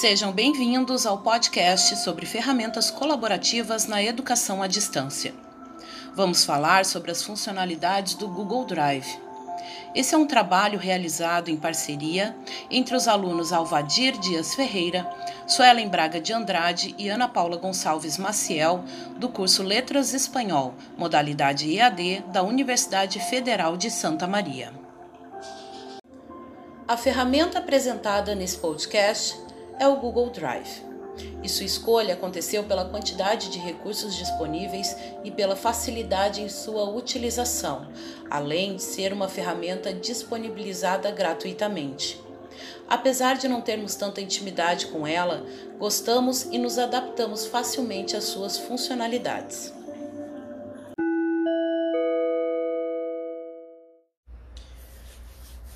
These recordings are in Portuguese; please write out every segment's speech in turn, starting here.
Sejam bem-vindos ao podcast sobre ferramentas colaborativas na educação à distância. Vamos falar sobre as funcionalidades do Google Drive. Esse é um trabalho realizado em parceria entre os alunos Alvadir Dias Ferreira, Suelen Braga de Andrade e Ana Paula Gonçalves Maciel, do curso Letras Espanhol, modalidade EAD da Universidade Federal de Santa Maria. A ferramenta apresentada nesse podcast é o Google Drive. E sua escolha aconteceu pela quantidade de recursos disponíveis e pela facilidade em sua utilização, além de ser uma ferramenta disponibilizada gratuitamente. Apesar de não termos tanta intimidade com ela, gostamos e nos adaptamos facilmente às suas funcionalidades.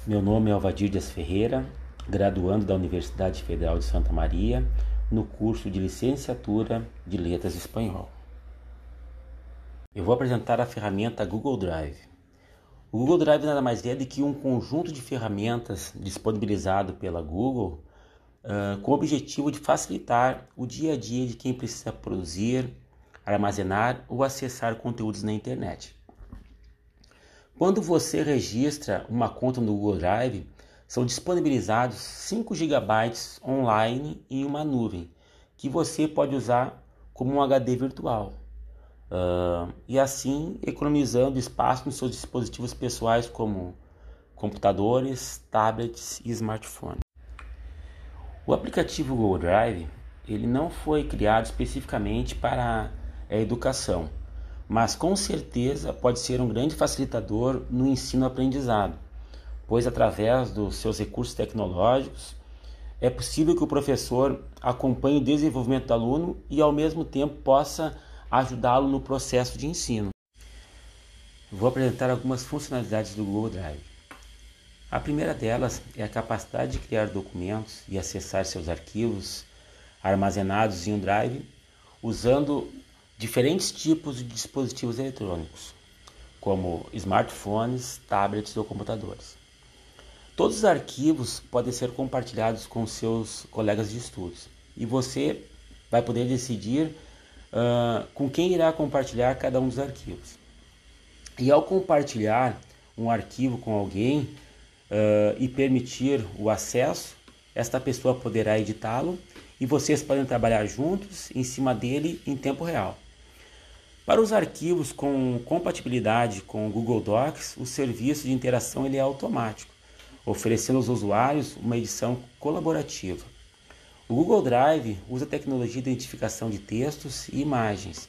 Meu nome é Alvadir Dias Ferreira, graduando da Universidade Federal de Santa Maria, no curso de Licenciatura de Letras Espanhol. Eu vou apresentar a ferramenta Google Drive. O Google Drive nada mais é do que um conjunto de ferramentas disponibilizado pela Google uh, com o objetivo de facilitar o dia a dia de quem precisa produzir, armazenar ou acessar conteúdos na internet. Quando você registra uma conta no Google Drive, são disponibilizados 5 GB online em uma nuvem, que você pode usar como um HD virtual. Uh, e assim economizando espaço nos seus dispositivos pessoais como computadores, tablets e smartphones. O aplicativo Google Drive ele não foi criado especificamente para a educação, mas com certeza pode ser um grande facilitador no ensino-aprendizado pois através dos seus recursos tecnológicos é possível que o professor acompanhe o desenvolvimento do aluno e ao mesmo tempo possa ajudá-lo no processo de ensino. Vou apresentar algumas funcionalidades do Google Drive. A primeira delas é a capacidade de criar documentos e acessar seus arquivos armazenados em um drive usando diferentes tipos de dispositivos eletrônicos, como smartphones, tablets ou computadores. Todos os arquivos podem ser compartilhados com seus colegas de estudos e você vai poder decidir uh, com quem irá compartilhar cada um dos arquivos. E ao compartilhar um arquivo com alguém uh, e permitir o acesso, esta pessoa poderá editá-lo e vocês podem trabalhar juntos em cima dele em tempo real. Para os arquivos com compatibilidade com o Google Docs, o serviço de interação ele é automático oferecendo aos usuários uma edição colaborativa. O Google Drive usa a tecnologia de identificação de textos e imagens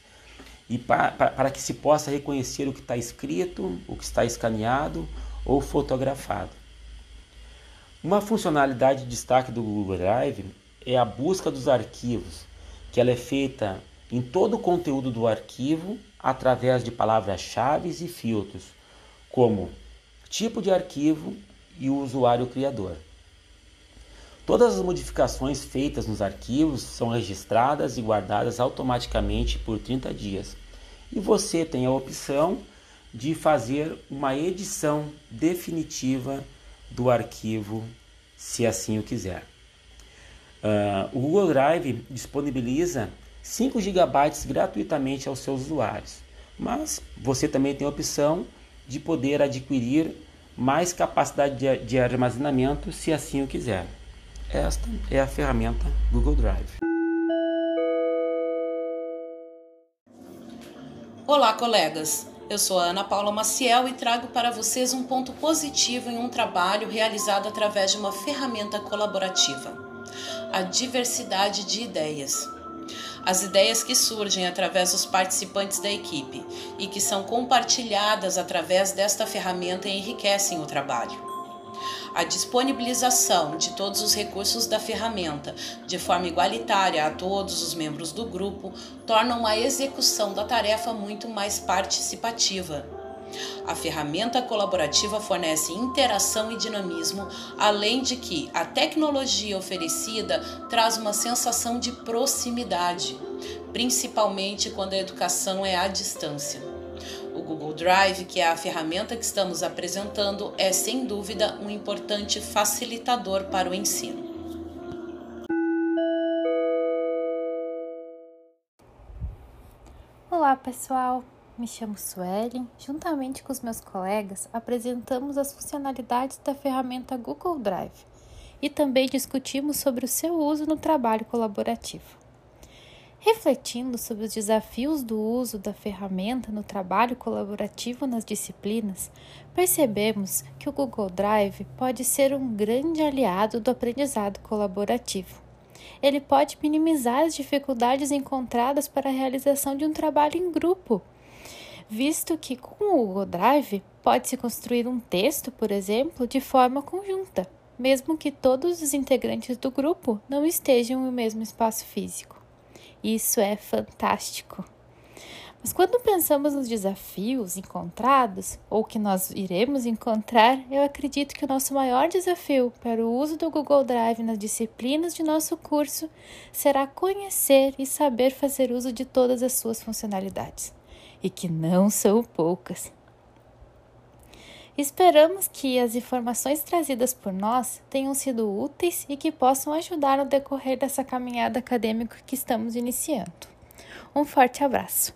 e para, para que se possa reconhecer o que está escrito, o que está escaneado ou fotografado. Uma funcionalidade de destaque do Google Drive é a busca dos arquivos, que ela é feita em todo o conteúdo do arquivo através de palavras-chave e filtros, como tipo de arquivo, e o usuário criador. Todas as modificações feitas nos arquivos são registradas e guardadas automaticamente por 30 dias. E você tem a opção de fazer uma edição definitiva do arquivo, se assim o quiser. Uh, o Google Drive disponibiliza 5 GB gratuitamente aos seus usuários, mas você também tem a opção de poder adquirir mais capacidade de, de armazenamento, se assim o quiser. Esta é a ferramenta Google Drive. Olá, colegas. Eu sou a Ana Paula Maciel e trago para vocês um ponto positivo em um trabalho realizado através de uma ferramenta colaborativa: a diversidade de ideias. As ideias que surgem através dos participantes da equipe e que são compartilhadas através desta ferramenta enriquecem o trabalho. A disponibilização de todos os recursos da ferramenta de forma igualitária a todos os membros do grupo torna a execução da tarefa muito mais participativa. A ferramenta colaborativa fornece interação e dinamismo, além de que a tecnologia oferecida traz uma sensação de proximidade, principalmente quando a educação é à distância. O Google Drive, que é a ferramenta que estamos apresentando, é sem dúvida um importante facilitador para o ensino. Olá, pessoal! Me chamo Suelen. Juntamente com os meus colegas, apresentamos as funcionalidades da ferramenta Google Drive e também discutimos sobre o seu uso no trabalho colaborativo. Refletindo sobre os desafios do uso da ferramenta no trabalho colaborativo nas disciplinas, percebemos que o Google Drive pode ser um grande aliado do aprendizado colaborativo. Ele pode minimizar as dificuldades encontradas para a realização de um trabalho em grupo, visto que com o Google Drive pode-se construir um texto, por exemplo, de forma conjunta, mesmo que todos os integrantes do grupo não estejam no mesmo espaço físico. Isso é fantástico. Mas quando pensamos nos desafios encontrados ou que nós iremos encontrar, eu acredito que o nosso maior desafio para o uso do Google Drive nas disciplinas de nosso curso será conhecer e saber fazer uso de todas as suas funcionalidades, e que não são poucas. Esperamos que as informações trazidas por nós tenham sido úteis e que possam ajudar no decorrer dessa caminhada acadêmica que estamos iniciando. Um forte abraço!